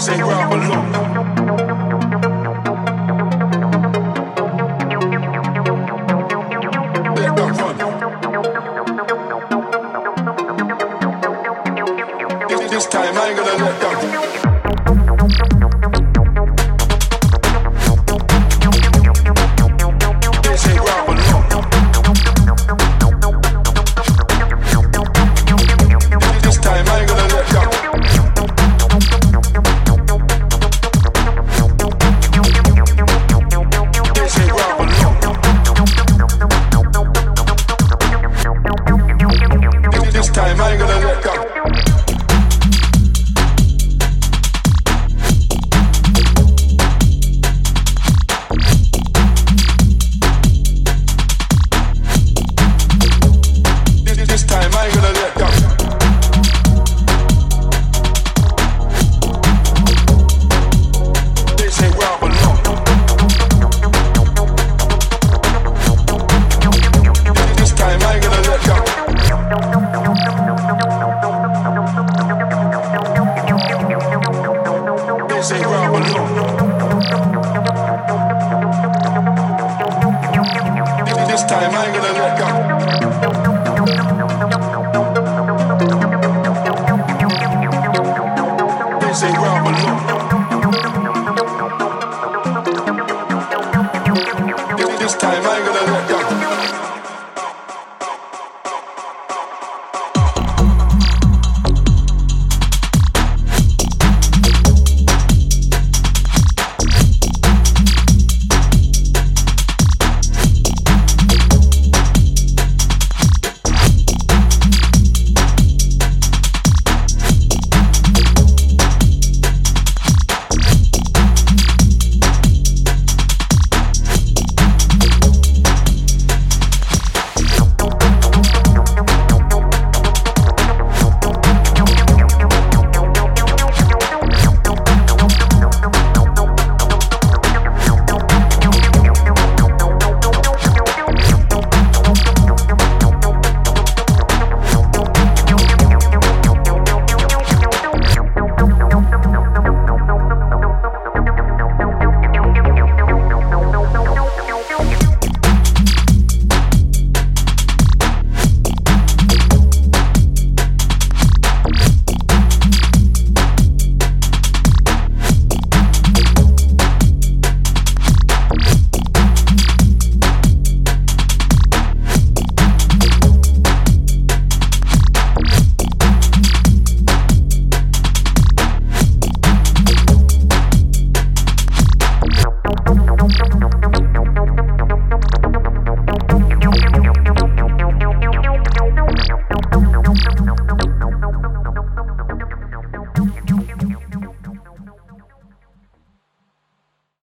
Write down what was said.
Say where I belong. They say where I belong.